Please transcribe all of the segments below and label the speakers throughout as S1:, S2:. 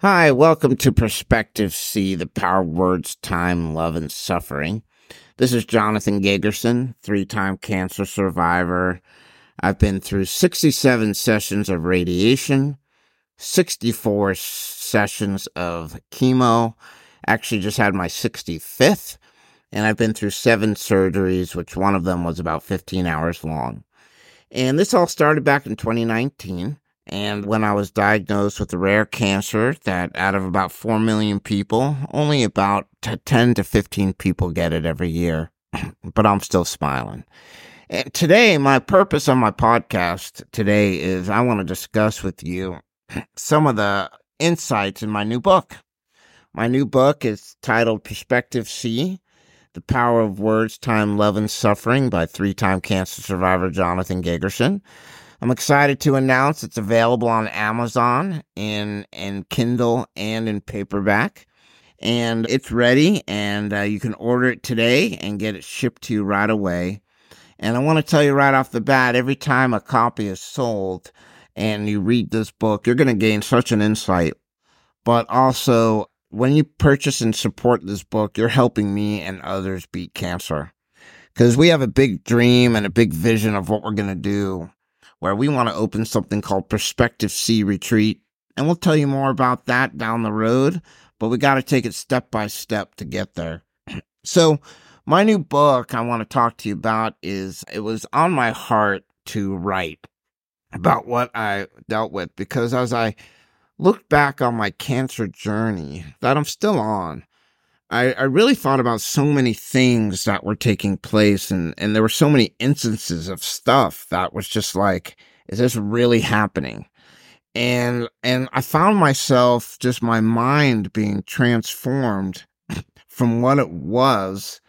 S1: Hi, welcome to Perspective C, the power of words, time, love, and suffering. This is Jonathan Gagerson, three time cancer survivor. I've been through 67 sessions of radiation, 64 sessions of chemo. Actually, just had my 65th, and I've been through seven surgeries, which one of them was about 15 hours long. And this all started back in 2019. And when I was diagnosed with a rare cancer that out of about 4 million people, only about 10 to 15 people get it every year. but I'm still smiling. And today, my purpose on my podcast today is I want to discuss with you some of the insights in my new book. My new book is titled Perspective C The Power of Words, Time, Love, and Suffering by three time cancer survivor Jonathan Gagerson. I'm excited to announce it's available on Amazon in in Kindle and in paperback. And it's ready, and uh, you can order it today and get it shipped to you right away. And I want to tell you right off the bat every time a copy is sold and you read this book, you're going to gain such an insight. But also, when you purchase and support this book, you're helping me and others beat cancer. Because we have a big dream and a big vision of what we're going to do where we want to open something called Perspective C Retreat. And we'll tell you more about that down the road, but we got to take it step by step to get there. so, my new book I want to talk to you about is it was on my heart to write about what I dealt with because as I looked back on my cancer journey that I'm still on, I, I really thought about so many things that were taking place and, and there were so many instances of stuff that was just like, is this really happening? And and I found myself just my mind being transformed from what it was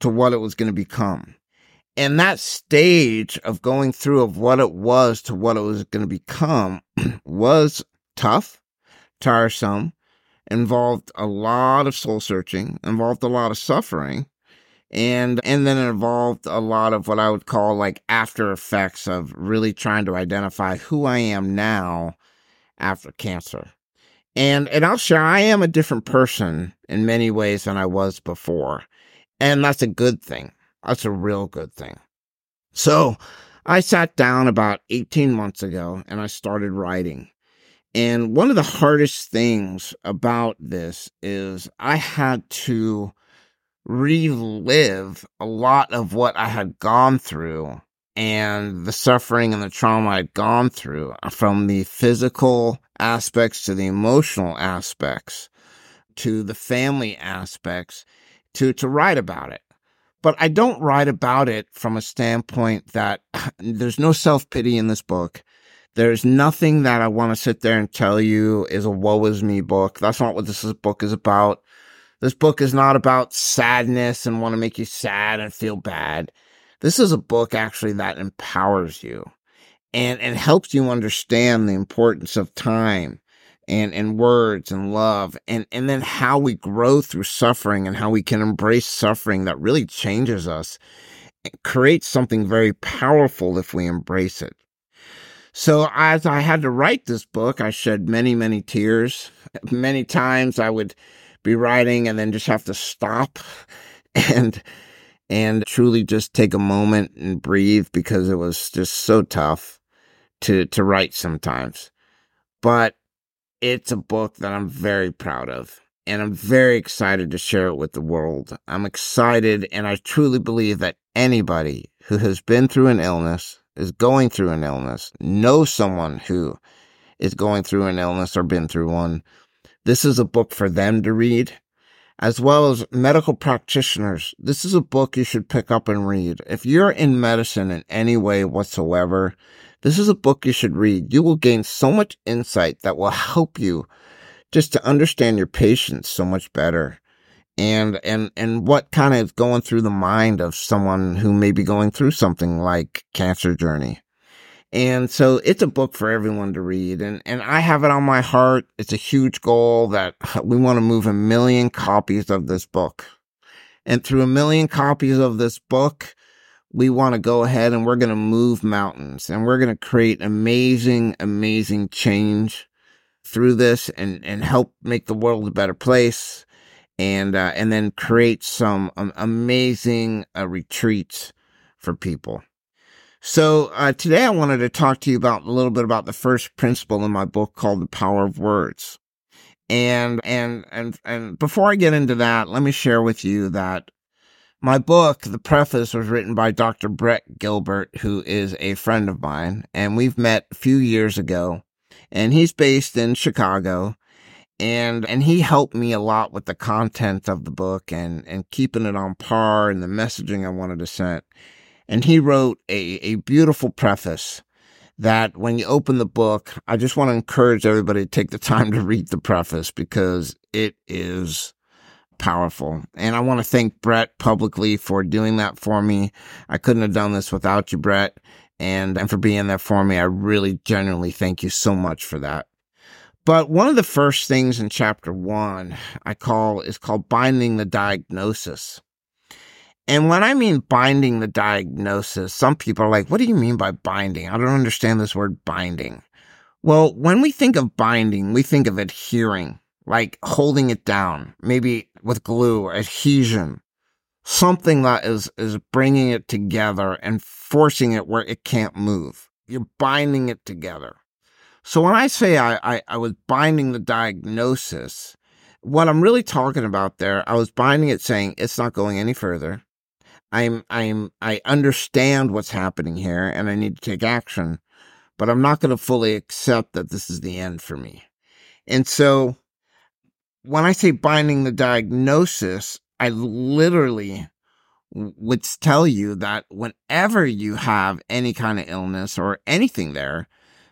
S1: to what it was going to become. And that stage of going through of what it was to what it was going to become was tough, tiresome, involved a lot of soul searching, involved a lot of suffering, and and then it involved a lot of what I would call like after effects of really trying to identify who I am now after cancer. And and I'll share I am a different person in many ways than I was before. And that's a good thing. That's a real good thing. So I sat down about 18 months ago and I started writing. And one of the hardest things about this is I had to relive a lot of what I had gone through and the suffering and the trauma I'd gone through uh, from the physical aspects to the emotional aspects to the family aspects to, to write about it. But I don't write about it from a standpoint that there's no self pity in this book. There's nothing that I want to sit there and tell you is a woe is me book. That's not what this book is about. This book is not about sadness and want to make you sad and feel bad. This is a book actually that empowers you and, and helps you understand the importance of time and, and words and love and, and then how we grow through suffering and how we can embrace suffering that really changes us. It creates something very powerful if we embrace it. So as I had to write this book, I shed many, many tears. Many times I would be writing and then just have to stop and and truly just take a moment and breathe because it was just so tough to to write sometimes. But it's a book that I'm very proud of and I'm very excited to share it with the world. I'm excited and I truly believe that anybody who has been through an illness is going through an illness, know someone who is going through an illness or been through one, this is a book for them to read. As well as medical practitioners, this is a book you should pick up and read. If you're in medicine in any way whatsoever, this is a book you should read. You will gain so much insight that will help you just to understand your patients so much better and and and what kind of going through the mind of someone who may be going through something like cancer journey. And so it's a book for everyone to read and and i have it on my heart. It's a huge goal that we want to move a million copies of this book. And through a million copies of this book we want to go ahead and we're going to move mountains and we're going to create amazing amazing change through this and, and help make the world a better place and, uh, and then create some um, amazing uh, retreats for people. So uh, today I wanted to talk to you about a little bit about the first principle in my book called The Power of Words. And and and and before I get into that, let me share with you that my book, the preface was written by Dr. Brett Gilbert, who is a friend of mine, and we've met a few years ago. And he's based in Chicago. And and he helped me a lot with the content of the book and and keeping it on par and the messaging I wanted to send. And he wrote a, a beautiful preface that when you open the book, I just want to encourage everybody to take the time to read the preface because it is powerful. And I want to thank Brett publicly for doing that for me. I couldn't have done this without you, Brett. And, and for being there for me. I really genuinely thank you so much for that. But one of the first things in chapter one I call is called binding the diagnosis. And when I mean binding the diagnosis, some people are like, what do you mean by binding? I don't understand this word binding. Well, when we think of binding, we think of adhering, like holding it down, maybe with glue or adhesion, something that is, is bringing it together and forcing it where it can't move. You're binding it together. So when I say I, I, I was binding the diagnosis, what I'm really talking about there, I was binding it saying it's not going any further. I'm I'm I understand what's happening here and I need to take action, but I'm not going to fully accept that this is the end for me. And so when I say binding the diagnosis, I literally would tell you that whenever you have any kind of illness or anything there,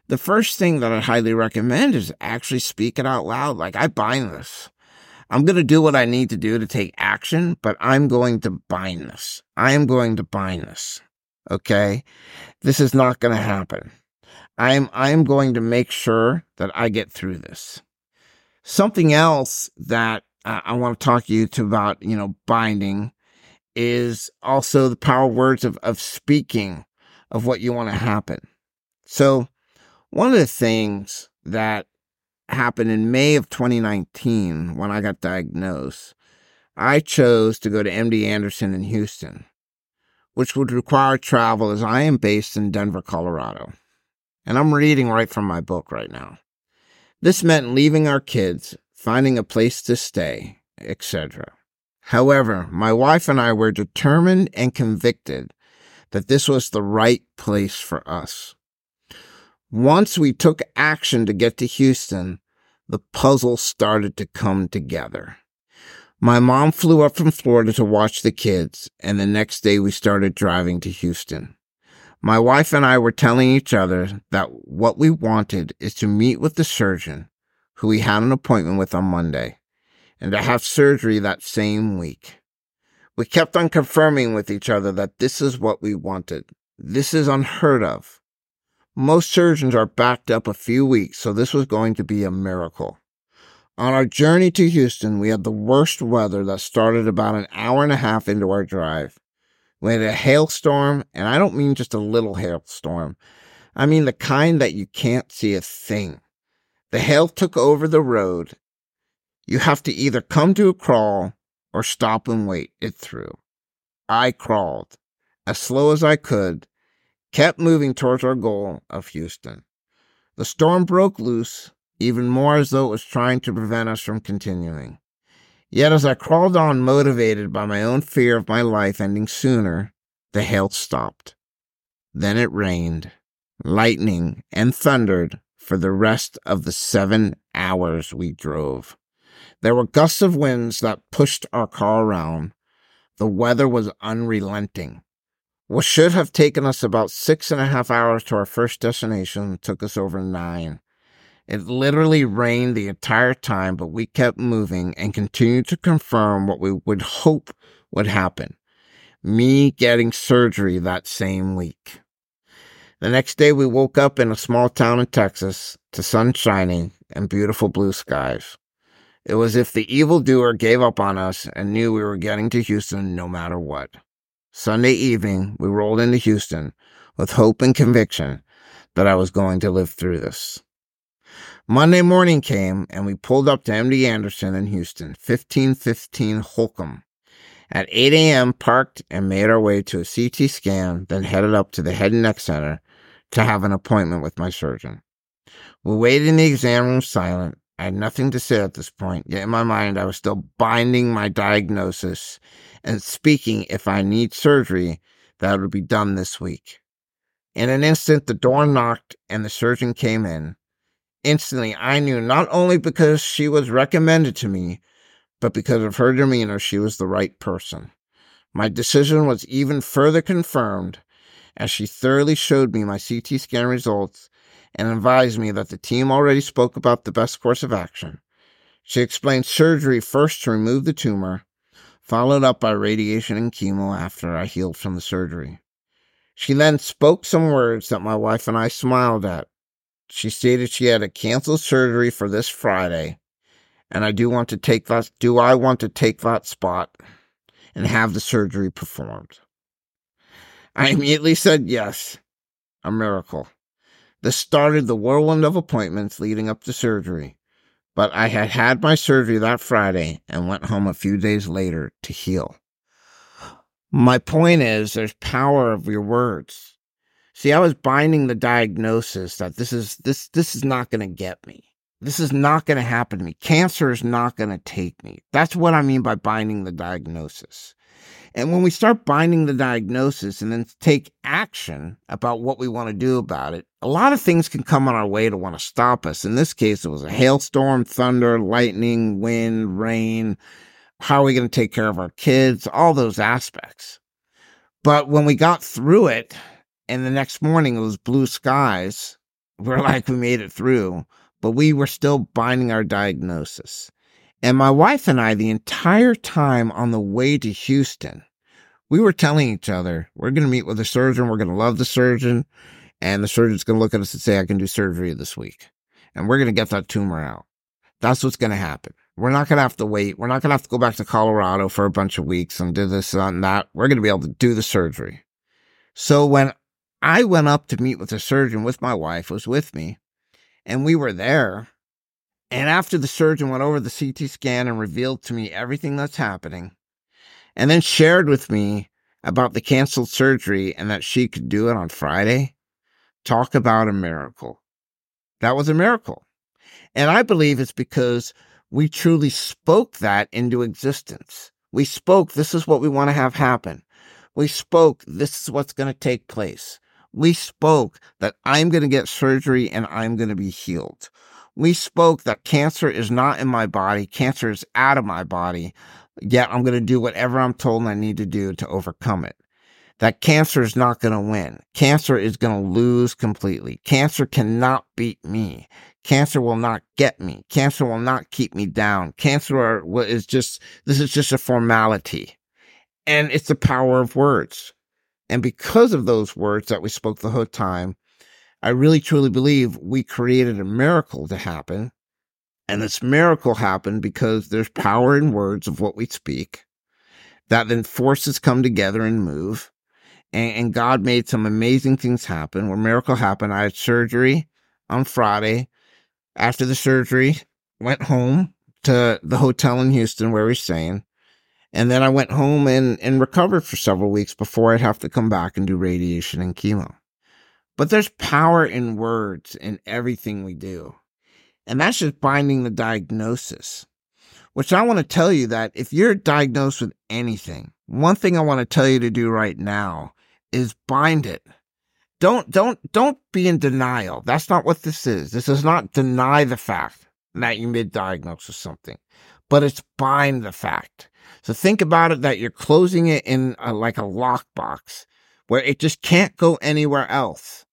S1: the first thing that I highly recommend is actually speak it out loud. Like, I bind this. I'm going to do what I need to do to take action, but I'm going to bind this. I am going to bind this. Okay. This is not going to happen. I'm, I'm going to make sure that I get through this. Something else that I want to talk to you to about, you know, binding is also the power words of, of speaking of what you want to happen. So one of the things that happened in May of 2019 when I got diagnosed, I chose to go to MD Anderson in Houston, which would require travel as I am based in Denver, Colorado. And I'm reading right from my book right now. This meant leaving our kids, finding a place to stay, etc. However, my wife and I were determined and convicted that this was the right place for us. Once we took action to get to Houston, the puzzle started to come together. My mom flew up from Florida to watch the kids, and the next day we started driving to Houston. My wife and I were telling each other that what we wanted is to meet with the surgeon who we had an appointment with on Monday and to have surgery that same week. We kept on confirming with each other that this is what we wanted. This is unheard of. Most surgeons are backed up a few weeks, so this was going to be a miracle. On our journey to Houston, we had the worst weather that started about an hour and a half into our drive. We had a hailstorm, and I don't mean just a little hailstorm. I mean the kind that you can't see a thing. The hail took over the road. You have to either come to a crawl or stop and wait it through. I crawled as slow as I could kept moving towards our goal of Houston. The storm broke loose, even more as though it was trying to prevent us from continuing. Yet as I crawled on, motivated by my own fear of my life ending sooner, the hail stopped. Then it rained, lightning, and thundered for the rest of the seven hours we drove. There were gusts of winds that pushed our car around. The weather was unrelenting. What should have taken us about six and a half hours to our first destination took us over nine. It literally rained the entire time, but we kept moving and continued to confirm what we would hope would happen. Me getting surgery that same week. The next day we woke up in a small town in Texas to sun shining and beautiful blue skies. It was as if the evildoer gave up on us and knew we were getting to Houston no matter what. Sunday evening, we rolled into Houston with hope and conviction that I was going to live through this. Monday morning came and we pulled up to MD Anderson in Houston, 1515 Holcombe. At 8 a.m., parked and made our way to a CT scan, then headed up to the head and neck center to have an appointment with my surgeon. We waited in the exam room silent. I had nothing to say at this point, yet in my mind I was still binding my diagnosis and speaking if I need surgery, that would be done this week. In an instant, the door knocked and the surgeon came in. Instantly, I knew not only because she was recommended to me, but because of her demeanor, she was the right person. My decision was even further confirmed as she thoroughly showed me my CT scan results and advised me that the team already spoke about the best course of action. She explained surgery first to remove the tumor, followed up by radiation and chemo after I healed from the surgery. She then spoke some words that my wife and I smiled at. She stated she had a canceled surgery for this Friday, and I do want to take that do I want to take that spot and have the surgery performed. I immediately said yes. A miracle. This started the whirlwind of appointments leading up to surgery. But I had had my surgery that Friday and went home a few days later to heal. My point is, there's power of your words. See, I was binding the diagnosis that this is this this is not going to get me. This is not going to happen to me. Cancer is not going to take me. That's what I mean by binding the diagnosis. And when we start binding the diagnosis and then take action about what we want to do about it, a lot of things can come on our way to want to stop us. In this case, it was a hailstorm, thunder, lightning, wind, rain. How are we going to take care of our kids? All those aspects. But when we got through it and the next morning it was blue skies, we're like, we made it through, but we were still binding our diagnosis. And my wife and I, the entire time on the way to Houston, we were telling each other, we're going to meet with a surgeon. We're going to love the surgeon. And the surgeon's going to look at us and say, I can do surgery this week. And we're going to get that tumor out. That's what's going to happen. We're not going to have to wait. We're not going to have to go back to Colorado for a bunch of weeks and do this and that. We're going to be able to do the surgery. So when I went up to meet with the surgeon with my wife, was with me, and we were there, and after the surgeon went over the CT scan and revealed to me everything that's happening, and then shared with me about the canceled surgery and that she could do it on Friday, talk about a miracle. That was a miracle. And I believe it's because we truly spoke that into existence. We spoke, this is what we want to have happen. We spoke, this is what's going to take place. We spoke that I'm going to get surgery and I'm going to be healed. We spoke that cancer is not in my body, cancer is out of my body, yet I'm going to do whatever I'm told I need to do to overcome it. That cancer is not going to win. Cancer is going to lose completely. Cancer cannot beat me. Cancer will not get me. Cancer will not keep me down. Cancer is just, this is just a formality. And it's the power of words. And because of those words that we spoke the whole time, I really truly believe we created a miracle to happen. And this miracle happened because there's power in words of what we speak that then forces come together and move. And, and God made some amazing things happen. Where miracle happened, I had surgery on Friday. After the surgery, went home to the hotel in Houston where we're staying. And then I went home and, and recovered for several weeks before I'd have to come back and do radiation and chemo. But there's power in words in everything we do. And that's just binding the diagnosis. Which I want to tell you that if you're diagnosed with anything, one thing I want to tell you to do right now is bind it. Don't, don't, don't be in denial. That's not what this is. This is not deny the fact that you been diagnosed with something, but it's bind the fact. So think about it that you're closing it in a, like a lockbox where it just can't go anywhere else.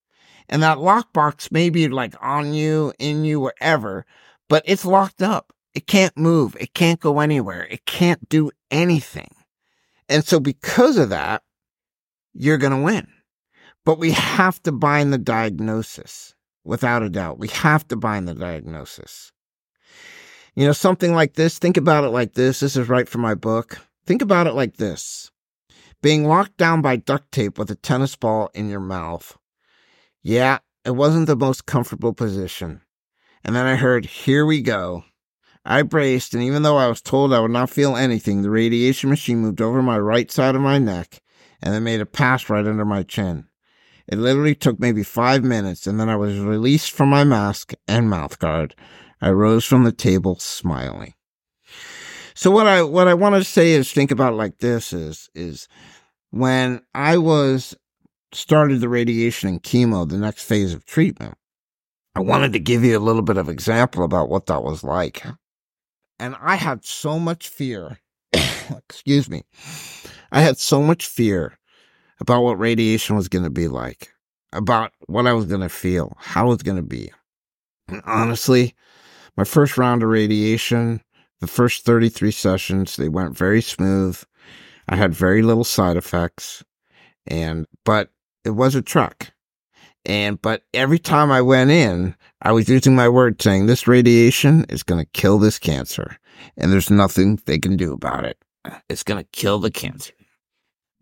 S1: And that lockbox may be like on you, in you, wherever, but it's locked up. It can't move. It can't go anywhere. It can't do anything. And so because of that, you're going to win. But we have to bind the diagnosis without a doubt. We have to bind the diagnosis. You know, something like this, think about it like this. This is right from my book. Think about it like this being locked down by duct tape with a tennis ball in your mouth yeah, it wasn't the most comfortable position. And then I heard, Here we go. I braced, and even though I was told I would not feel anything, the radiation machine moved over my right side of my neck and then made a pass right under my chin. It literally took maybe five minutes, and then I was released from my mask and mouth guard. I rose from the table smiling. So what I what I want to say is think about like this is is when I was started the radiation and chemo, the next phase of treatment, I wanted to give you a little bit of example about what that was like. And I had so much fear. excuse me. I had so much fear about what radiation was going to be like, about what I was going to feel, how it was going to be. And honestly, my first round of radiation, the first 33 sessions, they went very smooth. I had very little side effects and, but it was a truck. And, but every time I went in, I was using my word saying this radiation is going to kill this cancer and there's nothing they can do about it. It's going to kill the cancer.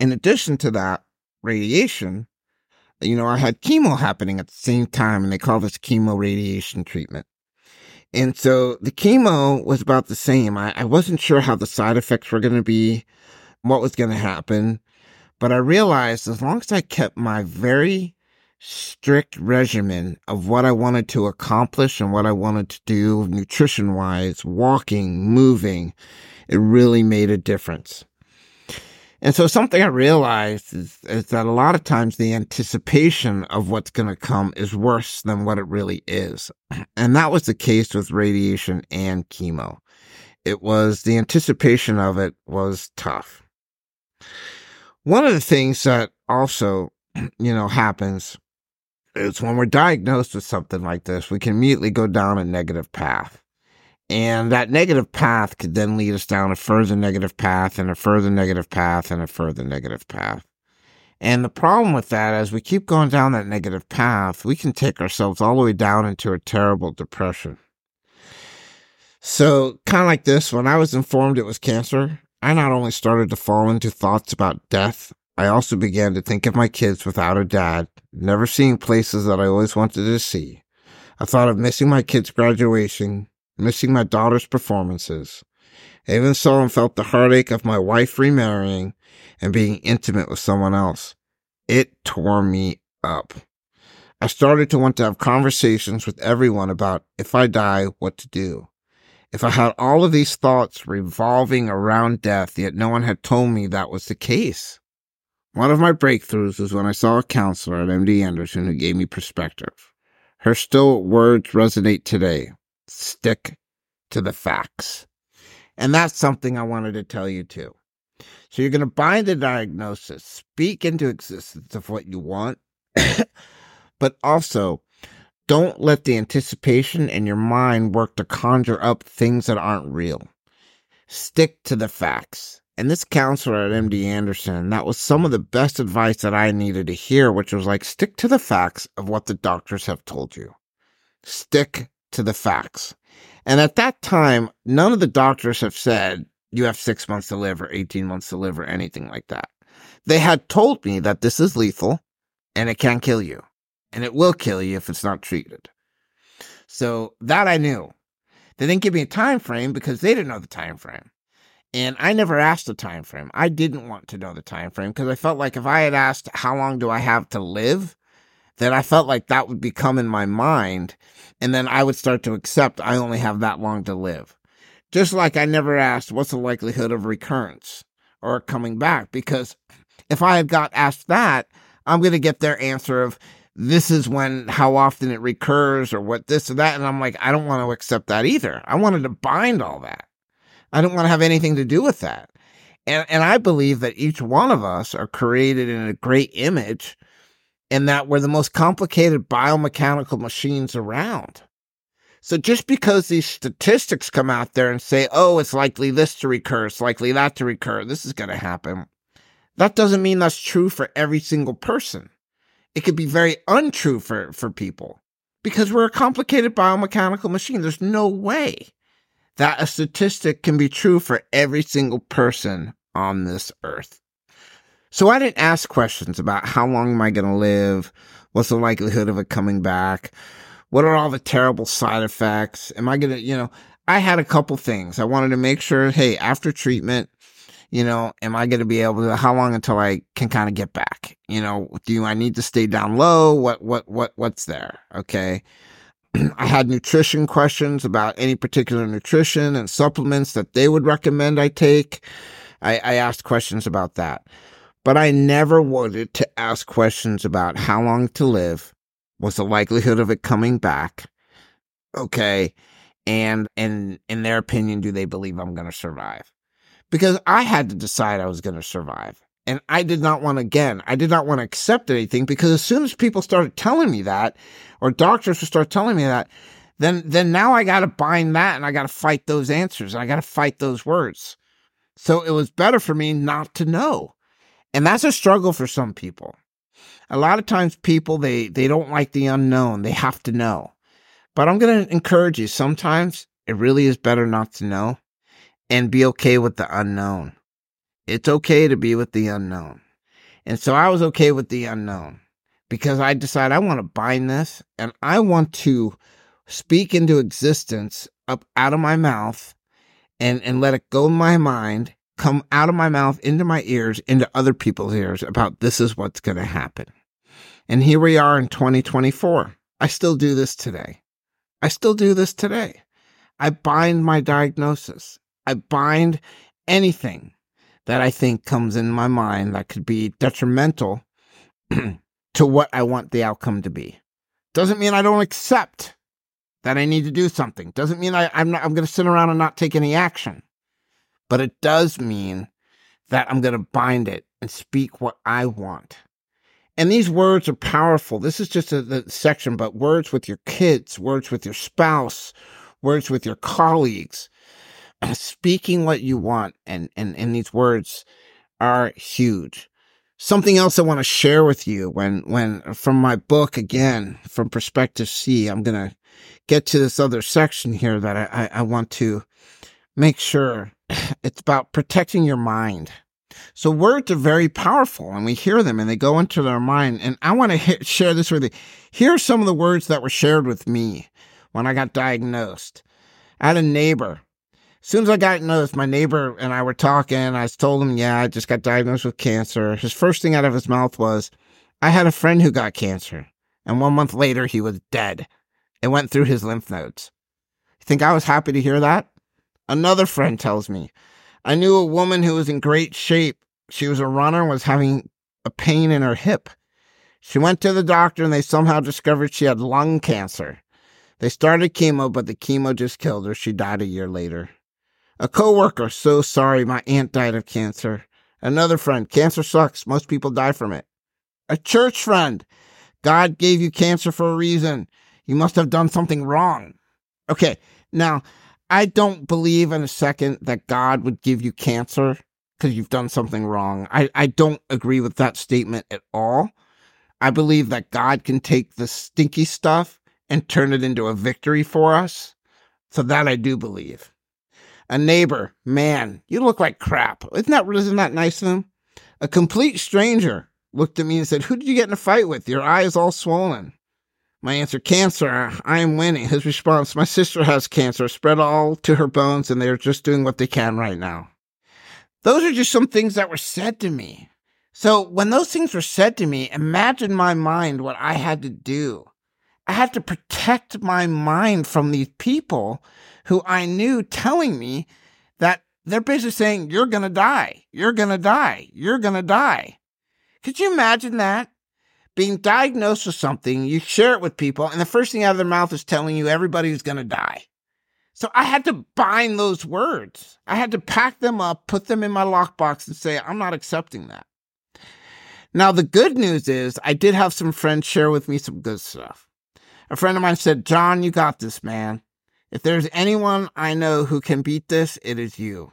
S1: In addition to that radiation, you know, I had chemo happening at the same time and they call this chemo radiation treatment. And so the chemo was about the same. I, I wasn't sure how the side effects were going to be, what was going to happen. But I realized as long as I kept my very strict regimen of what I wanted to accomplish and what I wanted to do nutrition wise, walking, moving, it really made a difference. And so something I realized is, is that a lot of times the anticipation of what's going to come is worse than what it really is. And that was the case with radiation and chemo. It was the anticipation of it was tough. One of the things that also, you know, happens is when we're diagnosed with something like this, we can immediately go down a negative path. And that negative path could then lead us down a further negative path and a further negative path and a further negative path. And the problem with that, as we keep going down that negative path, we can take ourselves all the way down into a terrible depression. So, kind of like this, when I was informed it was cancer, I not only started to fall into thoughts about death, I also began to think of my kids without a dad, never seeing places that I always wanted to see. I thought of missing my kids' graduation, missing my daughter's performances. I even saw and felt the heartache of my wife remarrying and being intimate with someone else. It tore me up. I started to want to have conversations with everyone about if I die, what to do. If I had all of these thoughts revolving around death, yet no one had told me that was the case. One of my breakthroughs was when I saw a counselor at MD Anderson who gave me perspective. Her still words resonate today. Stick to the facts. And that's something I wanted to tell you too. So you're going to bind the diagnosis, speak into existence of what you want, but also don't let the anticipation in your mind work to conjure up things that aren't real. Stick to the facts. And this counselor at MD Anderson, that was some of the best advice that I needed to hear, which was like, stick to the facts of what the doctors have told you. Stick to the facts. And at that time, none of the doctors have said, you have six months to live or 18 months to live or anything like that. They had told me that this is lethal and it can kill you and it will kill you if it's not treated. So that I knew. They didn't give me a time frame because they didn't know the time frame. And I never asked the time frame. I didn't want to know the time frame because I felt like if I had asked how long do I have to live, then I felt like that would become in my mind and then I would start to accept I only have that long to live. Just like I never asked what's the likelihood of recurrence or coming back because if I had got asked that, I'm going to get their answer of this is when how often it recurs or what this or that. And I'm like, I don't want to accept that either. I wanted to bind all that. I don't want to have anything to do with that. And, and I believe that each one of us are created in a great image and that we're the most complicated biomechanical machines around. So just because these statistics come out there and say, oh, it's likely this to recur, it's likely that to recur, this is going to happen, that doesn't mean that's true for every single person it could be very untrue for, for people because we're a complicated biomechanical machine. There's no way that a statistic can be true for every single person on this earth. So I didn't ask questions about how long am I going to live? What's the likelihood of it coming back? What are all the terrible side effects? Am I going to, you know, I had a couple things. I wanted to make sure, hey, after treatment, you know, am I going to be able to, how long until I can kind of get back? You know, do I need to stay down low? What, what, what, what's there? Okay. I had nutrition questions about any particular nutrition and supplements that they would recommend I take. I, I asked questions about that, but I never wanted to ask questions about how long to live, was the likelihood of it coming back, okay, and and in their opinion, do they believe I'm going to survive? Because I had to decide I was going to survive. And I did not want, again, I did not want to accept anything because as soon as people started telling me that, or doctors would start telling me that, then, then now I got to bind that and I got to fight those answers. And I got to fight those words. So it was better for me not to know. And that's a struggle for some people. A lot of times people, they, they don't like the unknown. They have to know. But I'm to encourage you. Sometimes it really is better not to know and be okay with the unknown. It's okay to be with the unknown. And so I was okay with the unknown because I decided I want to bind this and I want to speak into existence up out of my mouth and, and let it go in my mind, come out of my mouth into my ears, into other people's ears about this is what's going to happen. And here we are in 2024. I still do this today. I still do this today. I bind my diagnosis. I bind anything that I think comes in my mind that could be detrimental to what I want the outcome to be. Doesn't mean I don't accept that I need to do something. Doesn't mean I, I'm not, I'm going to sit around and not take any action. But it does mean that I'm going to bind it and speak what I want. And these words are powerful. This is just a section, but words with your kids, words with your spouse, words with your colleagues, speaking what you want and, and, and these words are huge. Something else I want to share with you when, when from my book again, from perspective C, I'm going to get to this other section here that I, I, I want to make sure it's about protecting your mind. So words are very powerful and we hear them and they go into our mind. And I want to hit, share this with you. Here are some of the words that were shared with me when I got diagnosed. I had a neighbor soon as I got noticed, my neighbor and I were talking. I told him, yeah, I just got diagnosed with cancer. His first thing out of his mouth was, I had a friend who got cancer. And one month later, he was dead. It went through his lymph nodes. You think I was happy to hear that? Another friend tells me, I knew a woman who was in great shape. She was a runner and was having a pain in her hip. She went to the doctor and they somehow discovered she had lung cancer. They started chemo, but the chemo just killed her. She died a year later. A coworker, so sorry, my aunt died of cancer. Another friend, cancer sucks. Most people die from it. A church friend, God gave you cancer for a reason. You must have done something wrong. Okay, now, I don't believe in a second that God would give you cancer because you've done something wrong. I, I don't agree with that statement at all. I believe that God can take the stinky stuff and turn it into a victory for us. So that I do believe. A neighbor, man, you look like crap. Isn't that, isn't that nice of him? A complete stranger looked at me and said, Who did you get in a fight with? Your eye is all swollen. My answer, cancer. I am winning. His response, my sister has cancer, spread all to her bones, and they're just doing what they can right now. Those are just some things that were said to me. So when those things were said to me, imagine my mind, what I had to do. I had to protect my mind from these people who I knew telling me that they're basically saying, You're going to die. You're going to die. You're going to die. Could you imagine that? Being diagnosed with something, you share it with people, and the first thing out of their mouth is telling you everybody's going to die. So I had to bind those words. I had to pack them up, put them in my lockbox, and say, I'm not accepting that. Now, the good news is I did have some friends share with me some good stuff. A friend of mine said, John, you got this, man. If there's anyone I know who can beat this, it is you.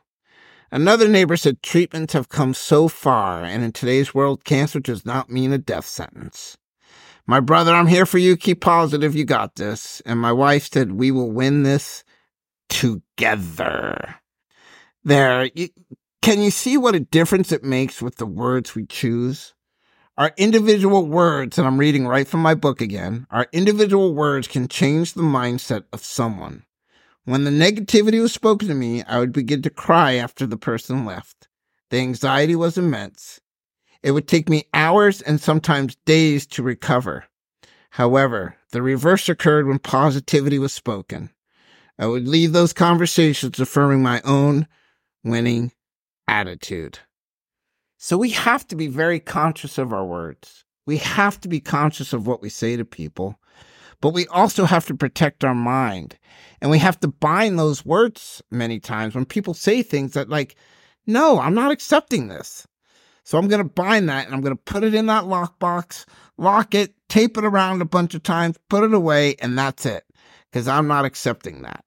S1: Another neighbor said treatments have come so far, and in today's world, cancer does not mean a death sentence. My brother, I'm here for you. Keep positive. You got this. And my wife said, we will win this together. There. You, can you see what a difference it makes with the words we choose? Our individual words, and I'm reading right from my book again, our individual words can change the mindset of someone. When the negativity was spoken to me, I would begin to cry after the person left. The anxiety was immense. It would take me hours and sometimes days to recover. However, the reverse occurred when positivity was spoken. I would leave those conversations affirming my own winning attitude. So we have to be very conscious of our words. We have to be conscious of what we say to people, but we also have to protect our mind. And we have to bind those words many times when people say things that, like, no, I'm not accepting this. So I'm going to bind that and I'm going to put it in that lockbox, lock it, tape it around a bunch of times, put it away, and that's it. Because I'm not accepting that.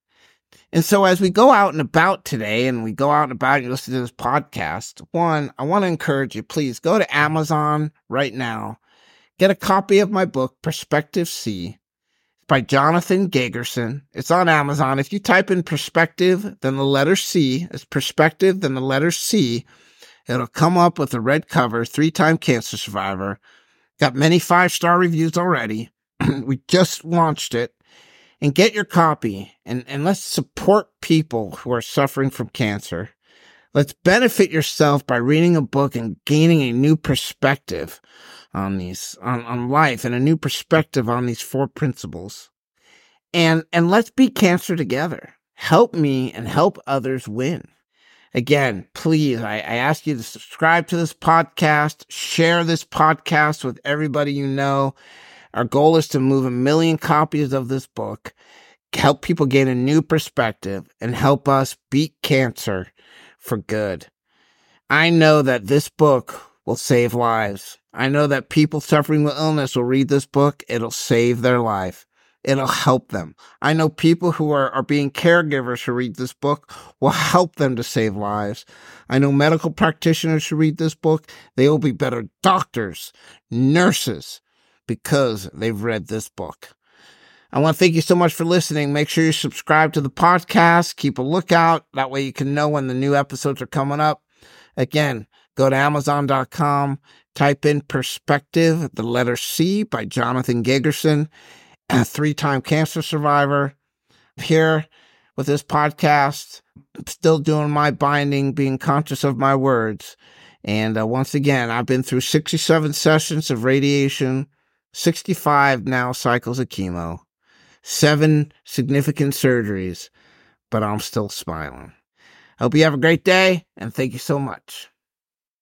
S1: And so as we go out and about today and we go out and about and listen to this podcast, one, I want to encourage you, please go to Amazon right now. Get a copy of my book, Perspective C. by Jonathan Gagerson. It's on Amazon. If you type in perspective, then the letter C it's perspective, then the letter C, it'll come up with a red cover, three time cancer survivor. Got many five star reviews already. we just launched it and get your copy and, and let's support people who are suffering from cancer. Let's benefit yourself by reading a book and gaining a new perspective on these, on, on life and a new perspective on these four principles. And, and let's beat cancer together. Help me and help others win. Again, please, I, I ask you to subscribe to this podcast, share this podcast with everybody you know, our goal is to move a million copies of this book, help people gain a new perspective, and help us beat cancer for good. I know that this book will save lives. I know that people suffering with illness will read this book. It'll save their life. It'll help them. I know people who are, are being caregivers who read this book will help them to save lives. I know medical practitioners who read this book. They will be better doctors, nurses, because they've read this book. I want to thank you so much for listening. Make sure you subscribe to the podcast. Keep a lookout. That way you can know when the new episodes are coming up. Again, go to Amazon.com, type in Perspective, the letter C by Jonathan Gagerson, a three time cancer survivor. Here with this podcast, I'm still doing my binding, being conscious of my words. And uh, once again, I've been through 67 sessions of radiation, 65 now cycles of chemo, seven significant surgeries, but I'm still smiling. Hope you have a great day and thank you so much.